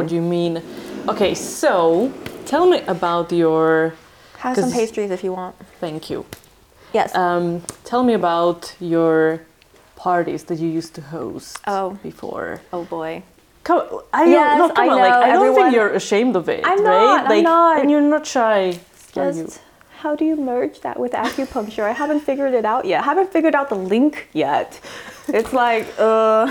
what do you mean. Okay, so tell me about your. Have some pastries if you want. Thank you. Yes. Um, tell me about your parties that you used to host Oh. before. oh boy. Come, I Yes, don't, no, come I on, like know, I don't everyone- think you're ashamed of it, I'm right? not, I'm not. and you're not shy. are you? Just how do you merge that with acupuncture? I haven't figured it out yet. I haven't figured out the link yet. It's like, uh,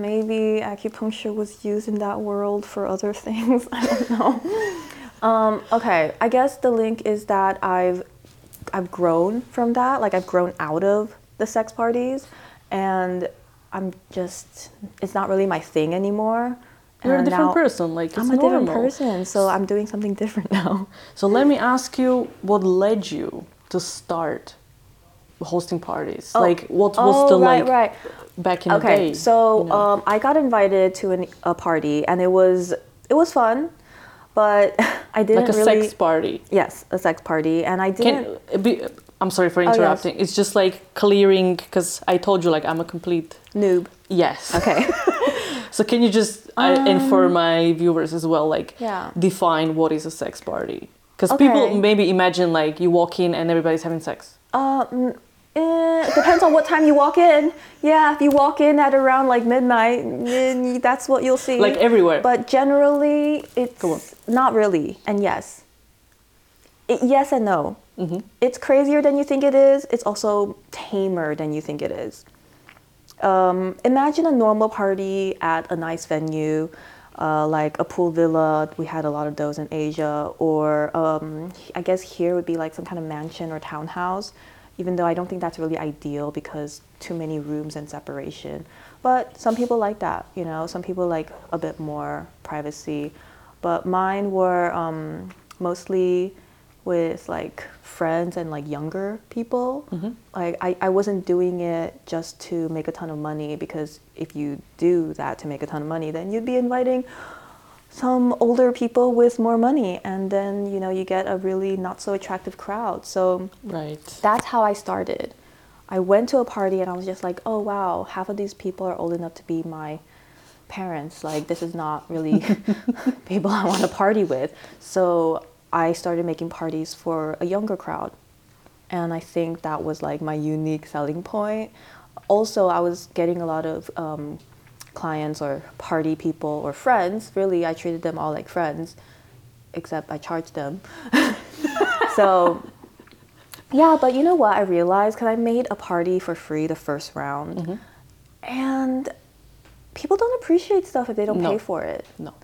maybe acupuncture was used in that world for other things. I don't know. Um, okay, I guess the link is that I've I've grown from that. Like I've grown out of the sex parties, and I'm just it's not really my thing anymore. You're a different person. Like it's I'm a different person, so I'm doing something different now. So let me ask you, what led you to start hosting parties? like, what was oh, the right, like right. back in the day? Okay, so you know? um, I got invited to an, a party, and it was it was fun, but I didn't like a really. sex party. Yes, a sex party, and I didn't. Can be? I'm sorry for Oh, yes. interrupting. It's just like clearing because I told you like I'm a complete noob. yes. Okay. So can you just I and for my viewers as well, like Um, Yeah. define what is a sex party? Because Okay. people maybe imagine like you walk in and everybody's having sex. Uh, mm, eh, it depends on what time you walk in. Yeah, if you walk in at around like midnight, then that's what you'll see. Like everywhere. But generally, it's not really. And yes, it, yes and no. Mm-hmm. It's crazier than you think it is. It's also tamer than you think it is. Um, imagine a normal party at a nice venue, uh, like a pool villa. We had a lot of those in Asia, or um, I guess here would be like some kind of mansion or townhouse. Even though I don't think that's really ideal because too many rooms and separation. But some people like that, you know. Some people like a bit more privacy. But mine were um, mostly with like friends and like younger people. Like I, I wasn't doing it just to make a ton of money because if you do that to make a ton of money, then you'd be inviting some older people with more money and then you know you get a really not so attractive crowd. So Right. that's how I started. I went to a party and I was just like, oh wow, half of these people are old enough to be my parents. Like, this is not really people I want to party with. So I started making parties for a younger crowd. And I think that was like my unique selling point. Also, I was getting a lot of um, clients or party people or friends. Really, I treated them all like friends, except I charged them. so yeah, but you know what I realized? Because I made a party for free the first round. Mm-hmm. And people don't appreciate stuff if they don't No. pay for it. No.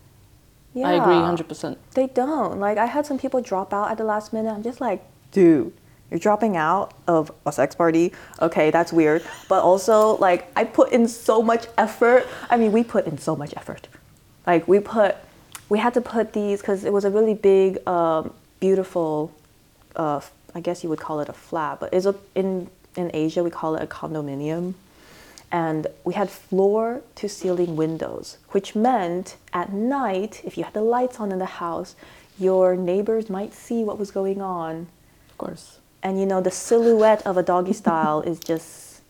Yeah. I agree 100%. They don't. Like, I had some people drop out at the last minute. I'm just like, dude, you're dropping out of a sex party. Okay, that's weird. But also, like, I put in so much effort. I mean, we put in so much effort. Like, we put, we had to put these, because it was a really big, um, beautiful, uh, I guess you would call it a flat, but it's a, in, in Asia, we call it a condominium and we had floor to ceiling windows, which meant at night, if you had the lights on in the house, your neighbors might see what was going on. Of course. And you know, the silhouette of a doggy style is just,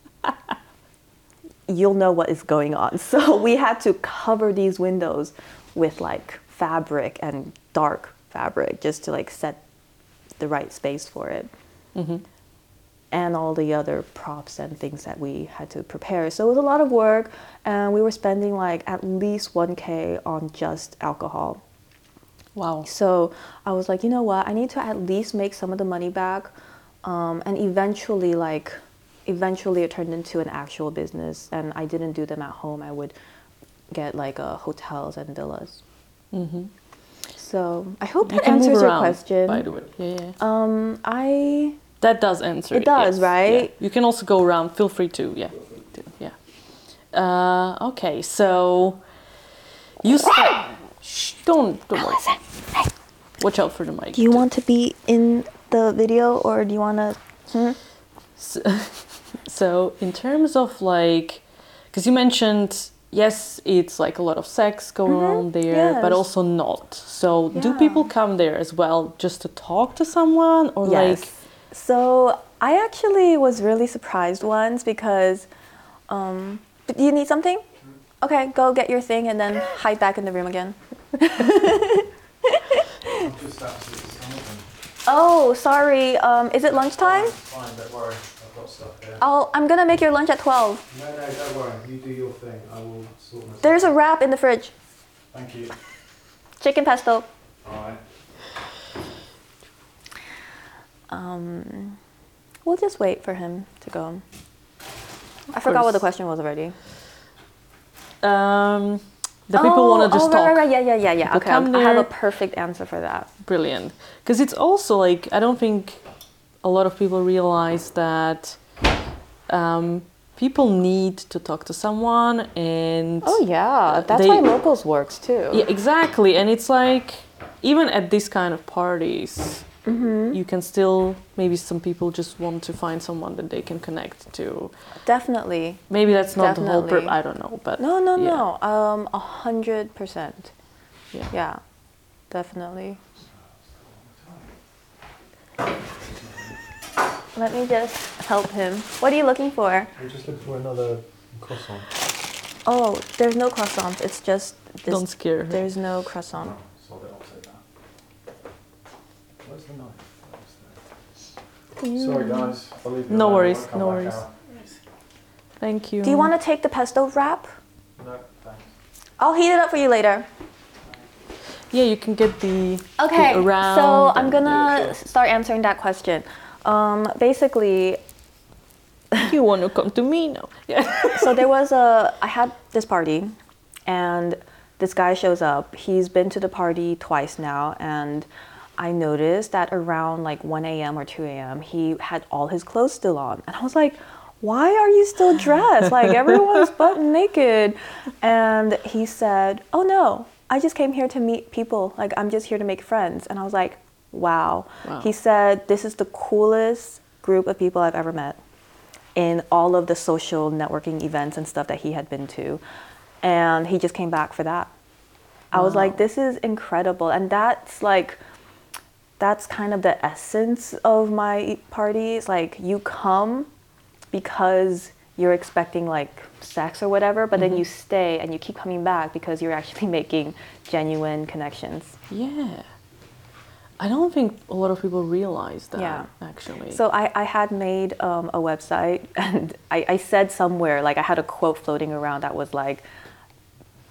you'll know what is going on. So we had to cover these windows with like fabric and dark fabric just to like set the right space for it mm-hmm. and all the other props and things that we had to prepare. So it was a lot of work, and we were spending like at least 1K on just alcohol. Wow. So I was like, you know what? I need to at least make some of the money back, um, and eventually, like, eventually, it turned into an actual business. And I didn't do them at home. I would get like uh, hotels and villas. So I hope You that answers your around, question. By the way. Yeah, yeah. Um, I That does answer It it does, yes, right? yeah. You can also go around. Feel free to, yeah. yeah. Uh, okay, so you start. Shh, don't, don't worry. Watch out for the mic. Do you want to be in the video or do you want to? So, so in terms of like, because you mentioned yes, it's like a lot of sex going on there, but also not. So do people come there as well just to talk to someone or like? so I actually was really surprised once because, um, do you need something? Okay, go get your thing and then hide back in the room again. I'm just absolutely starving. Oh, sorry. Um, is it lunchtime? Fine, don't worry. I've got stuff here. I'll, I'm gonna make your lunch at 12. No, no, don't worry. You do your thing. I will sort myself. There's a wrap in the fridge. Thank you. Chicken pesto. Alright. Um, we'll just wait for him to go. I forgot what the question was already. Um, the people want to just oh, talk. Right, right. Yeah, yeah, yeah, yeah. People Okay, I have a perfect answer for that. Brilliant. Because it's also like, I don't think a lot of people realize that um, people need to talk to someone and. Oh yeah, that's They- why locals works too. Yeah, exactly. And it's like, even at this kind of parties, Mm-hmm. you can still, maybe some people just want to find someone that they can connect to. Definitely. Maybe that's not the whole purpose, I don't know. But No, no, yeah, no. Um, a hundred percent. Yeah. Yeah, definitely. Let me just help him. What are you looking for? We just look for another croissant. Oh, there's no croissant. It's just this. Don't scare. There's no croissant. Sod it, I'll take that. Where's the knife? Sorry, guys. I'll leave you No alone. I worries, won't come no back worries. out. Thank you. Do you want to take the pesto wrap? No, thanks. I'll heat it up for you later. Yeah, you can get the. the Okay, around so I'm and- gonna start answering that question. Um, basically, You want to come to me now? Yeah. so there was a I had this party and this guy shows up. He's been to the party twice now and I noticed that around like 1 a.m. or 2 a.m. he had all his clothes still on. And I was like, why are you still dressed? Like everyone's butt naked. And he said, Oh no, I just came here to meet people. Like I'm just here to make friends. And I was like, Wow. Wow. He said, This is the coolest group of people I've ever met in all of the social networking events and stuff that he had been to. And he just came back for that. I was like, this is incredible. And that's like, that's kind of the essence of my parties. Like, you come because you're expecting like sex or whatever, but then you stay and you keep coming back because you're actually making genuine connections. yeah. I don't think a lot of people realize that, Yeah. actually. So I, I had made um, a website and I, I said somewhere, like I had a quote floating around that was like,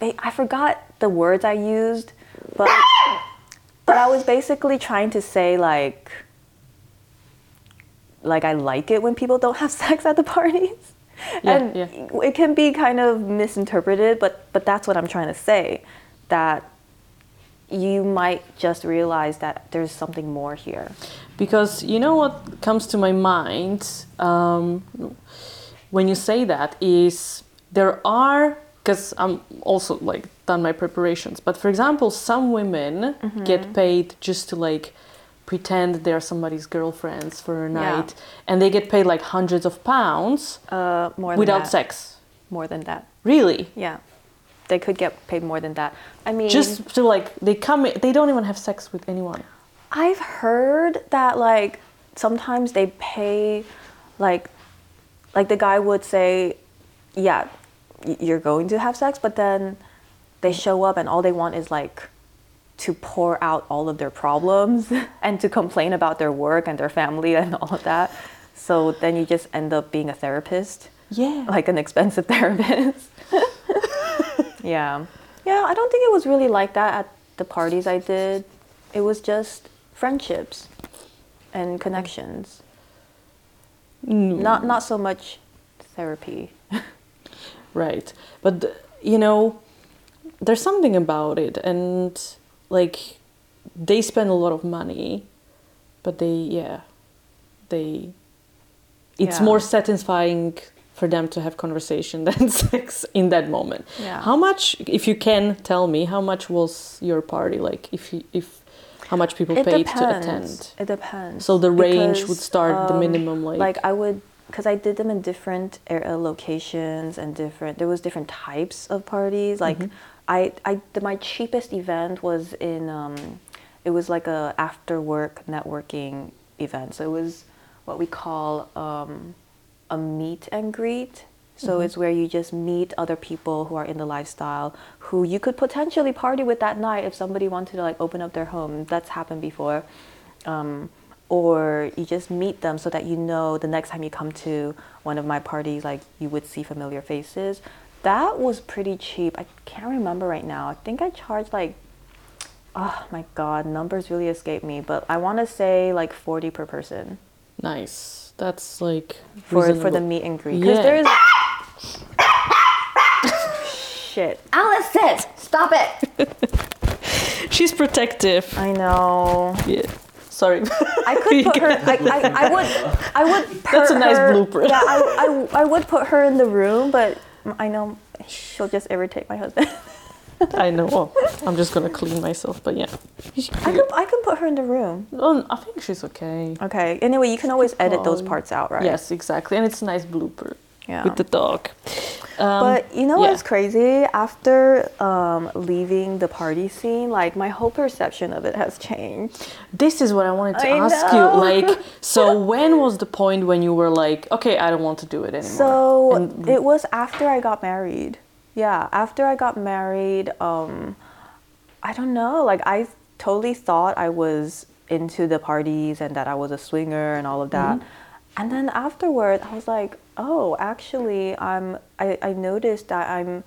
I forgot the words I used, but, but I was basically trying to say like, like I like it when people don't have sex at the parties. Yeah, and yeah. it can be kind of misinterpreted, but, but that's what I'm trying to say, that you might just realize that there's something more here. Because you know what comes to my mind um, when you say that is there are because I'm also like done my preparations. But for example, some women Mm-hmm. get paid just to like pretend they're somebody's girlfriends for a Yeah. night, and they get paid like hundreds of pounds Uh, more than without that. sex. More than that. Really? Yeah. They could get paid more than that. I mean, Just to like they come, they don't even have sex with anyone. I've heard that like sometimes they pay like like the guy would say, "Yeah, you're going to have sex," but then they show up and all they want is like to pour out all of their problems and to complain about their work and their family and all of that. So then you just end up being a therapist. Yeah. like an expensive therapist. yeah. Yeah, I don't think it was really like that at the parties I did. It was just friendships and connections. Mm. Not not so much therapy. Right. But, you know, there's something about it. And, like, they spend a lot of money, but they, yeah, they, it's Yeah. more satisfying for them to have conversation than sex in that moment. Yeah. How much, if you can tell me, how much was your party? Like, if, you, if, how much people It paid depends. to attend? It depends. So the range would Because, start the um, minimum, like- like I would because I did them in different uh, locations and different. There was different types of parties. Like Mm-hmm. I, I the, my cheapest event was in. Um, it was like a after work networking event. So it was what we call um, a meet and greet. So it's where you just meet other people who are in the lifestyle who you could potentially party with that night if somebody wanted to like open up their home. That's happened before. Um, or you just meet them so that you know the next time you come to one of my parties, like you would see familiar faces. That was pretty cheap. I can't remember right now. I think I charged like, oh my god, numbers really escape me, but I want to say like 40 per person Nice. That's like for for the meet and greet. Because Yeah. there is. Shit. Allison, stop it. She's protective. I know. Yeah. Sorry. I could put her. I, I, I would. I would. Put That's a nice her- blooper. Yeah, I, I, I would put her in the room, but I know she'll just irritate my husband. I know. Well, I'm just gonna clean myself, but yeah. I can I can put her in the room. Oh, I think she's okay. Okay. Anyway, you can always edit those parts out, right? Yes, exactly, and it's a nice blooper Yeah. with the dog. Um, But you know yeah. what's crazy? After um, leaving the party scene, like my whole perception of it has changed. This is what I wanted to I ask know. you. Like, so when was the point when you were like, okay, I don't want to do it anymore? So And- it was after I got married. Yeah, after I got married, um, I don't know. Like I totally thought I was into the parties and that I was a swinger and all of that. And then afterward, I was like, oh, actually, I'm. I, I noticed that I'm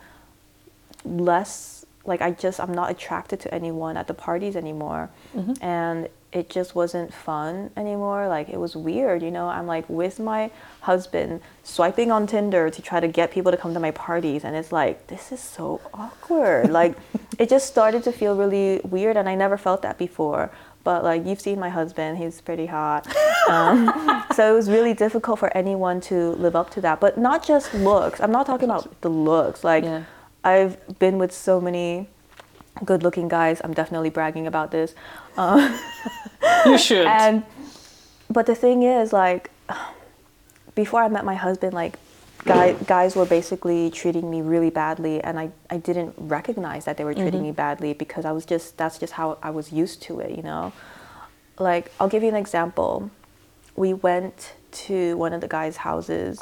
less like I just I'm not attracted to anyone at the parties anymore, mm-hmm. and it just wasn't fun anymore. Like it was weird, you know. I'm like with my husband swiping on Tinder to try to get people to come to my parties, and it's like this is so awkward. like it just started to feel really weird, and I never felt that before. But like you've seen my husband, he's pretty hot. Um, so it was really difficult for anyone to live up to that. But not just looks. I'm not talking about the looks. Like Yeah. I've been with so many good-looking guys. I'm definitely bragging about this. Um, you should. and but the thing is, like, before I met my husband, like, guy, guys were basically treating me really badly, and I, I didn't recognize that they were treating me badly because I was just that's just how I was used to it, you know. Like, I'll give you an example. We went to one of the guys' houses,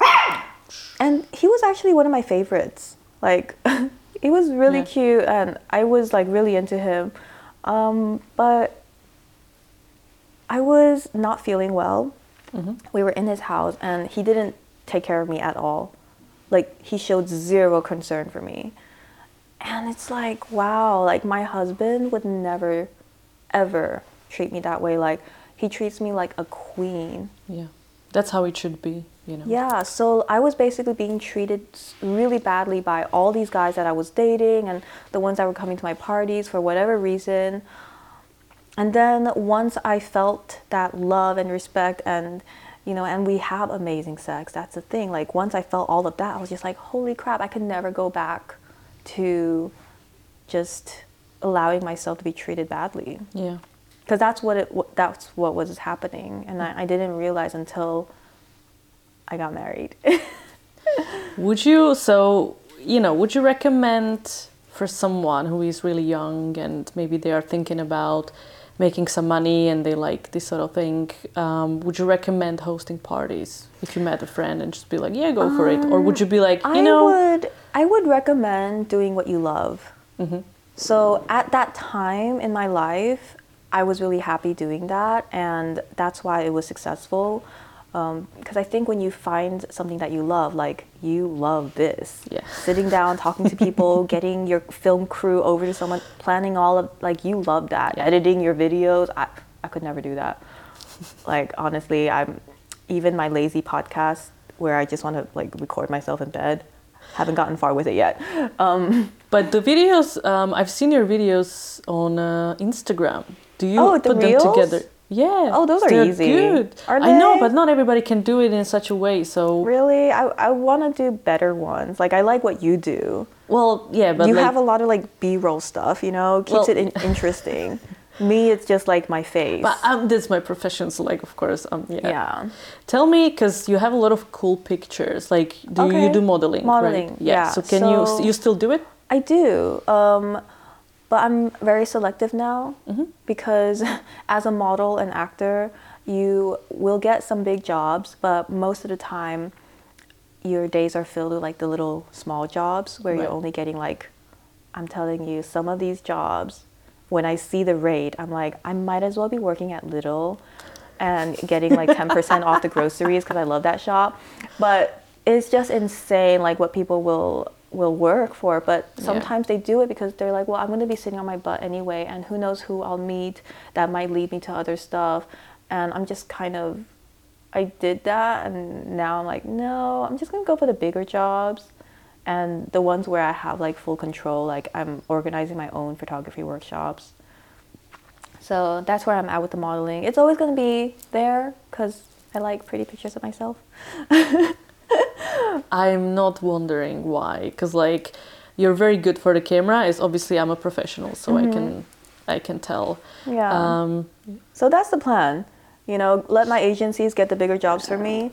and he was actually one of my favorites. Like, he was really Yeah. cute, and I was like really into him. Um, but I was not feeling well. We were in his house and he didn't take care of me at all. Like he showed zero concern for me. And it's like, wow, like my husband would never ever treat me that way. Like he treats me like a queen. yeah, that's how it should be. You know. Yeah, so I was basically being treated really badly by all these guys that I was dating and the ones that were coming to my parties for whatever reason. And then once I felt that love and respect and you know, and we have amazing sex. That's the thing. Like once I felt all of that, I was just like, "Holy crap, I could never go back to just allowing myself to be treated badly." Yeah. Because that's what it that's what was happening, and I, I didn't realize until I got married. Would you so you know would you recommend for someone who is really young and maybe they are thinking about making some money and they like this sort of thing? Um, would you recommend hosting parties if you met a friend and just be like, yeah, go for it, or would you be like, you I know, would I would recommend doing what you love. Mm-hmm. So at that time in my life, I was really happy doing that, and that's why it was successful. Because I think when you find something that you love, like you love this, Yeah. sitting down, talking to people, getting your film crew over to someone, planning all of like you love that, editing your videos. I I could never do that. like honestly, I'm even my lazy podcast where I just want to like record myself in bed. Haven't gotten far with it yet. Um, But the videos, um, I've seen your videos on uh, Instagram. Do you Oh, the put reels? them together? Yeah. Oh, those are easy. Good. Are I know, but not everybody can do it in such a way. So, really, I, I want to do better ones. Like I like what you do. well, yeah, but you like, have a lot of like B-roll stuff, you know, keeps Well- it in- interesting. Me, it's just like my face. But um, that's my profession, so like, of course, um, yeah. yeah. Tell me, because you have a lot of cool pictures. Like, do you do modeling? Modeling, right? yeah. So can you you still do it? I do. Um, but I'm very selective now mm-hmm. because as a model and actor, you will get some big jobs, but most of the time, your days are filled with like the little small jobs where Right. you're only getting like I'm telling you some of these jobs. When I see the rate I'm like I might as well be working at Lidl and getting like 10% off the groceries because I love that shop. But it's just insane like what people will will work for but Yeah. sometimes they do it because they're like well I'm going to be sitting on my butt anyway and who knows who I'll meet that might lead me to other stuff and I'm just kind of I did that, and now I'm like, no, I'm just gonna go for the bigger jobs, and the ones where I have like full control. Like I'm organizing my own photography workshops. So that's where I'm at with the modeling. It's always gonna be there because I like pretty pictures of myself. I'm not wondering why, because like you're very good for the camera. Is obviously I'm a professional, so I can I can tell. Yeah. Um, So that's the plan. You know, let my agencies get the bigger jobs for me,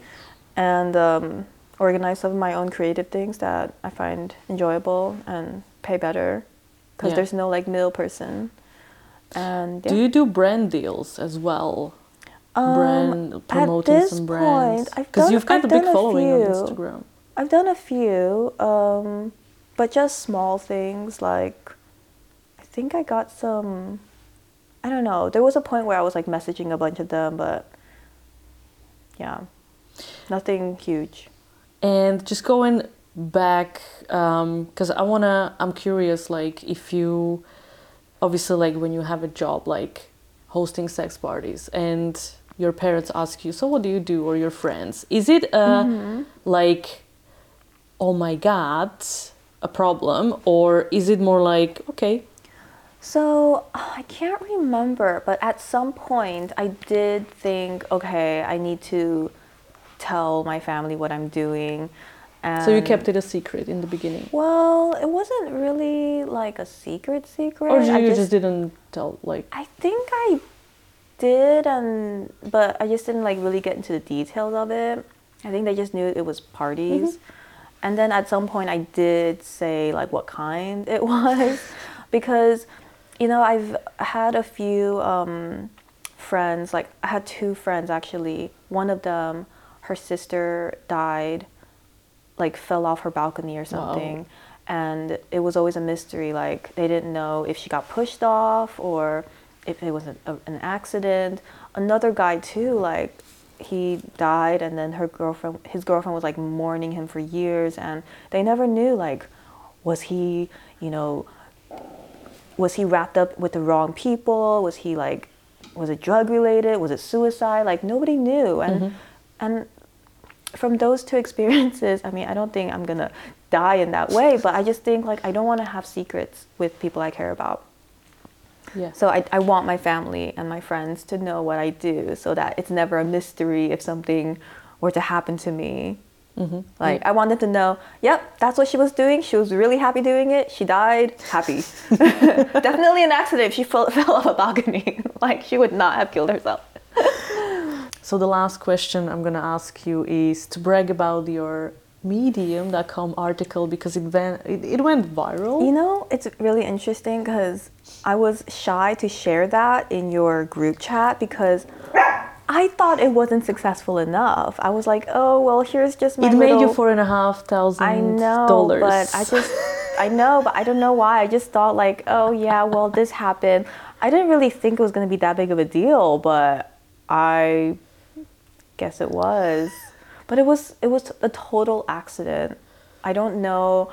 and um, organize some of my own creative things that I find enjoyable and pay better, because Yeah. there's no like middle person. And Do you do brand deals as well? Um, brand at promoting this some brands because you've got I've a big done a following on. Instagram. I've done a few, um, but just small things like I think I got some. I don't know. There was a point where I was like messaging a bunch of them, but yeah, nothing huge. And just going back, because I wanna, I'm curious, like if you, obviously, like when you have a job like hosting sex parties, and your parents ask you, so what do you do, or your friends, is it a Mm-hmm. like, oh my god, a problem, or is it more like, okay, So I can't remember, but at some point I did think, okay, I need to tell my family what I'm doing. And so you kept it a secret in the beginning, Well, it wasn't really like a secret secret. or you I just, didn't tell, like, I think I did, and but I just didn't like really get into the details of it. I think they just knew it was parties, and then at some point I did say like what kind it was, because you know I've had a few um, friends like I had two friends actually. One of them, her sister died, like fell off her balcony or something. And it was always a mystery. Like they didn't know if she got pushed off or if it was an, a, an accident. Another guy too, like he died, and then her girlfriend, his girlfriend was like mourning him for years, and they never knew like was he, you know, was he wrapped up with the wrong people? Was he like, was it drug related? Was it suicide? Like nobody knew, and mm-hmm. and from those two experiences, I mean, I don't think I'm gonna die in that way, but I just think like I don't want to have secrets with people I care about. Yeah. So I, I want my family and my friends to know what I do so that it's never a mystery if something were to happen to me. Mm-hmm. Like I want them to know, yep, that's what she was doing. She was really happy doing it. She died happy. Definitely an accident. if She fell, fell off a balcony. like she would not have killed herself. So the last question I'm gonna ask you is to brag about your Medium.com article because it went it, it went viral. You know, it's really interesting because I was shy to share that in your group chat because I thought it wasn't successful enough. I was like, oh well, here's just my it made you little- four and a half thousand I know, dollars. but I just I know, but I don't know why. I just thought like, oh yeah, well this happened. I didn't really think it was gonna be that big of a deal, but I guess it was. But it was it was a total accident. I don't know.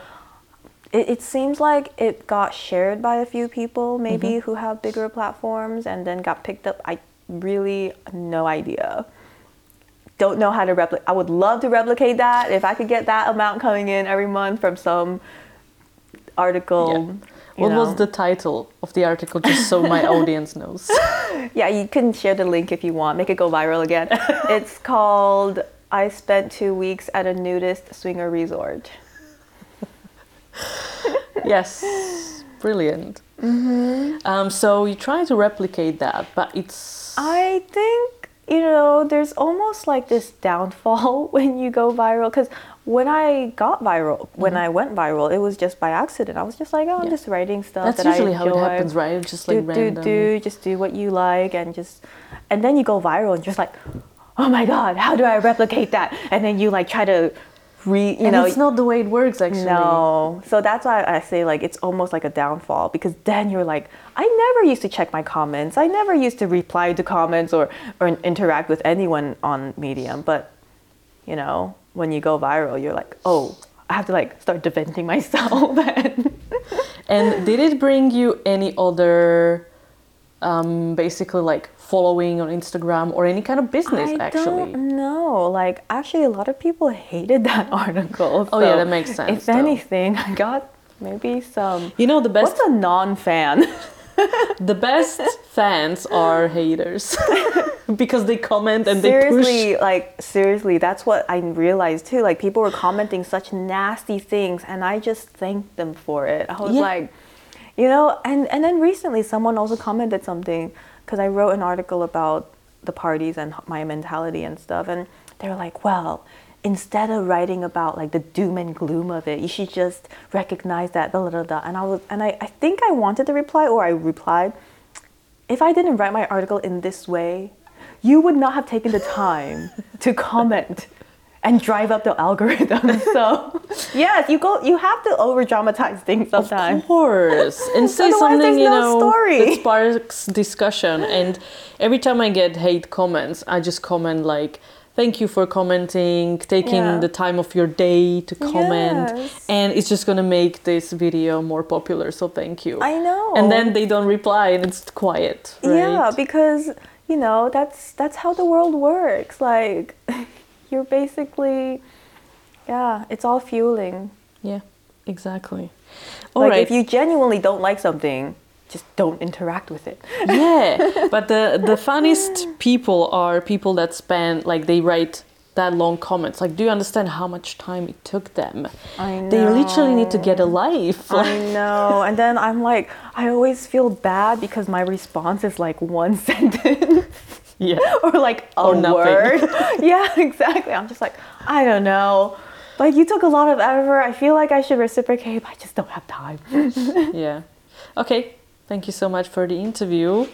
It, it seems like it got shared by a few people, maybe mm-hmm. who have bigger platforms, and then got picked up. I really no idea don't know how to replicate. I would love to replicate that if I could get that amount coming in every month from some article. Yeah. What was the title of the article, just so my audience knows? Yeah, you can share the link if you want. Make it go viral again. it's called "I spent two weeks at a nudist swinger resort." yes, brilliant. Um, so you try to replicate that, but it's I think you know there's almost like this downfall when you go viral because when I got viral, when I went viral, it was just by accident. I was just like, oh, I'm Mm-hmm. Just writing stuff that's that I usually how it happens, right? It's just like do, random. do, do, just do what you like and just and then you go viral and just like oh my god how do i replicate that and then you like try to re you and know it's not the way it works actually. no. So that's why I say like it's almost like a downfall because then you're like, I never used to check my comments. I never used to reply to comments or or interact with anyone on Medium. But you know, when you go viral, you're like, oh, I have to like start defending myself. and And did it bring you any other, um, basically like following on Instagram or any kind of business I actually? don't. Like actually, a lot of people hated that article. Oh, yeah, that makes sense, If though. anything, I got maybe some. You know the best What's a non-fan? the best fans are haters because they comment and they seriously, like seriously, that's what I realized too. Like people were commenting such nasty things, and I just thanked them for it. I was Yeah. like, you know, and and then recently someone also commented something because I wrote an article about the parties and my mentality and stuff, and they were like, well. Instead of writing about like the doom and gloom of it, you should just recognize that. Da, da, da. And I was, and I, I think I wanted to reply, or I replied, if I didn't write my article in this way, you would not have taken the time to comment and drive up the algorithm. So, yes, you go. You have to over dramatize things sometimes. Of course, and say something you no know story. that sparks discussion. And every time I get hate comments, I just comment like, "Thank you for commenting, taking Yeah. the time of your day to comment, Yes. and it's just gonna make this video more popular." So thank you. I know. And then they don't reply, and it's quiet. Right? Yeah, because you know that's that's how the world works. Like, you're basically, yeah, it's all fueling. yeah, exactly. All like right. if you genuinely don't like something, just don't interact with it. yeah but the the funniest people are people that spend like they write that long comments like do you understand how much time it took them I know. they literally need to get a life I know. And then I'm like, I always feel bad because my response is like one sentence yeah or like a Or word. yeah, exactly. I'm just like, I don't know. Like you took a lot of effort. I feel like I should reciprocate, but I just don't have time. yeah okay thank you so much for the interview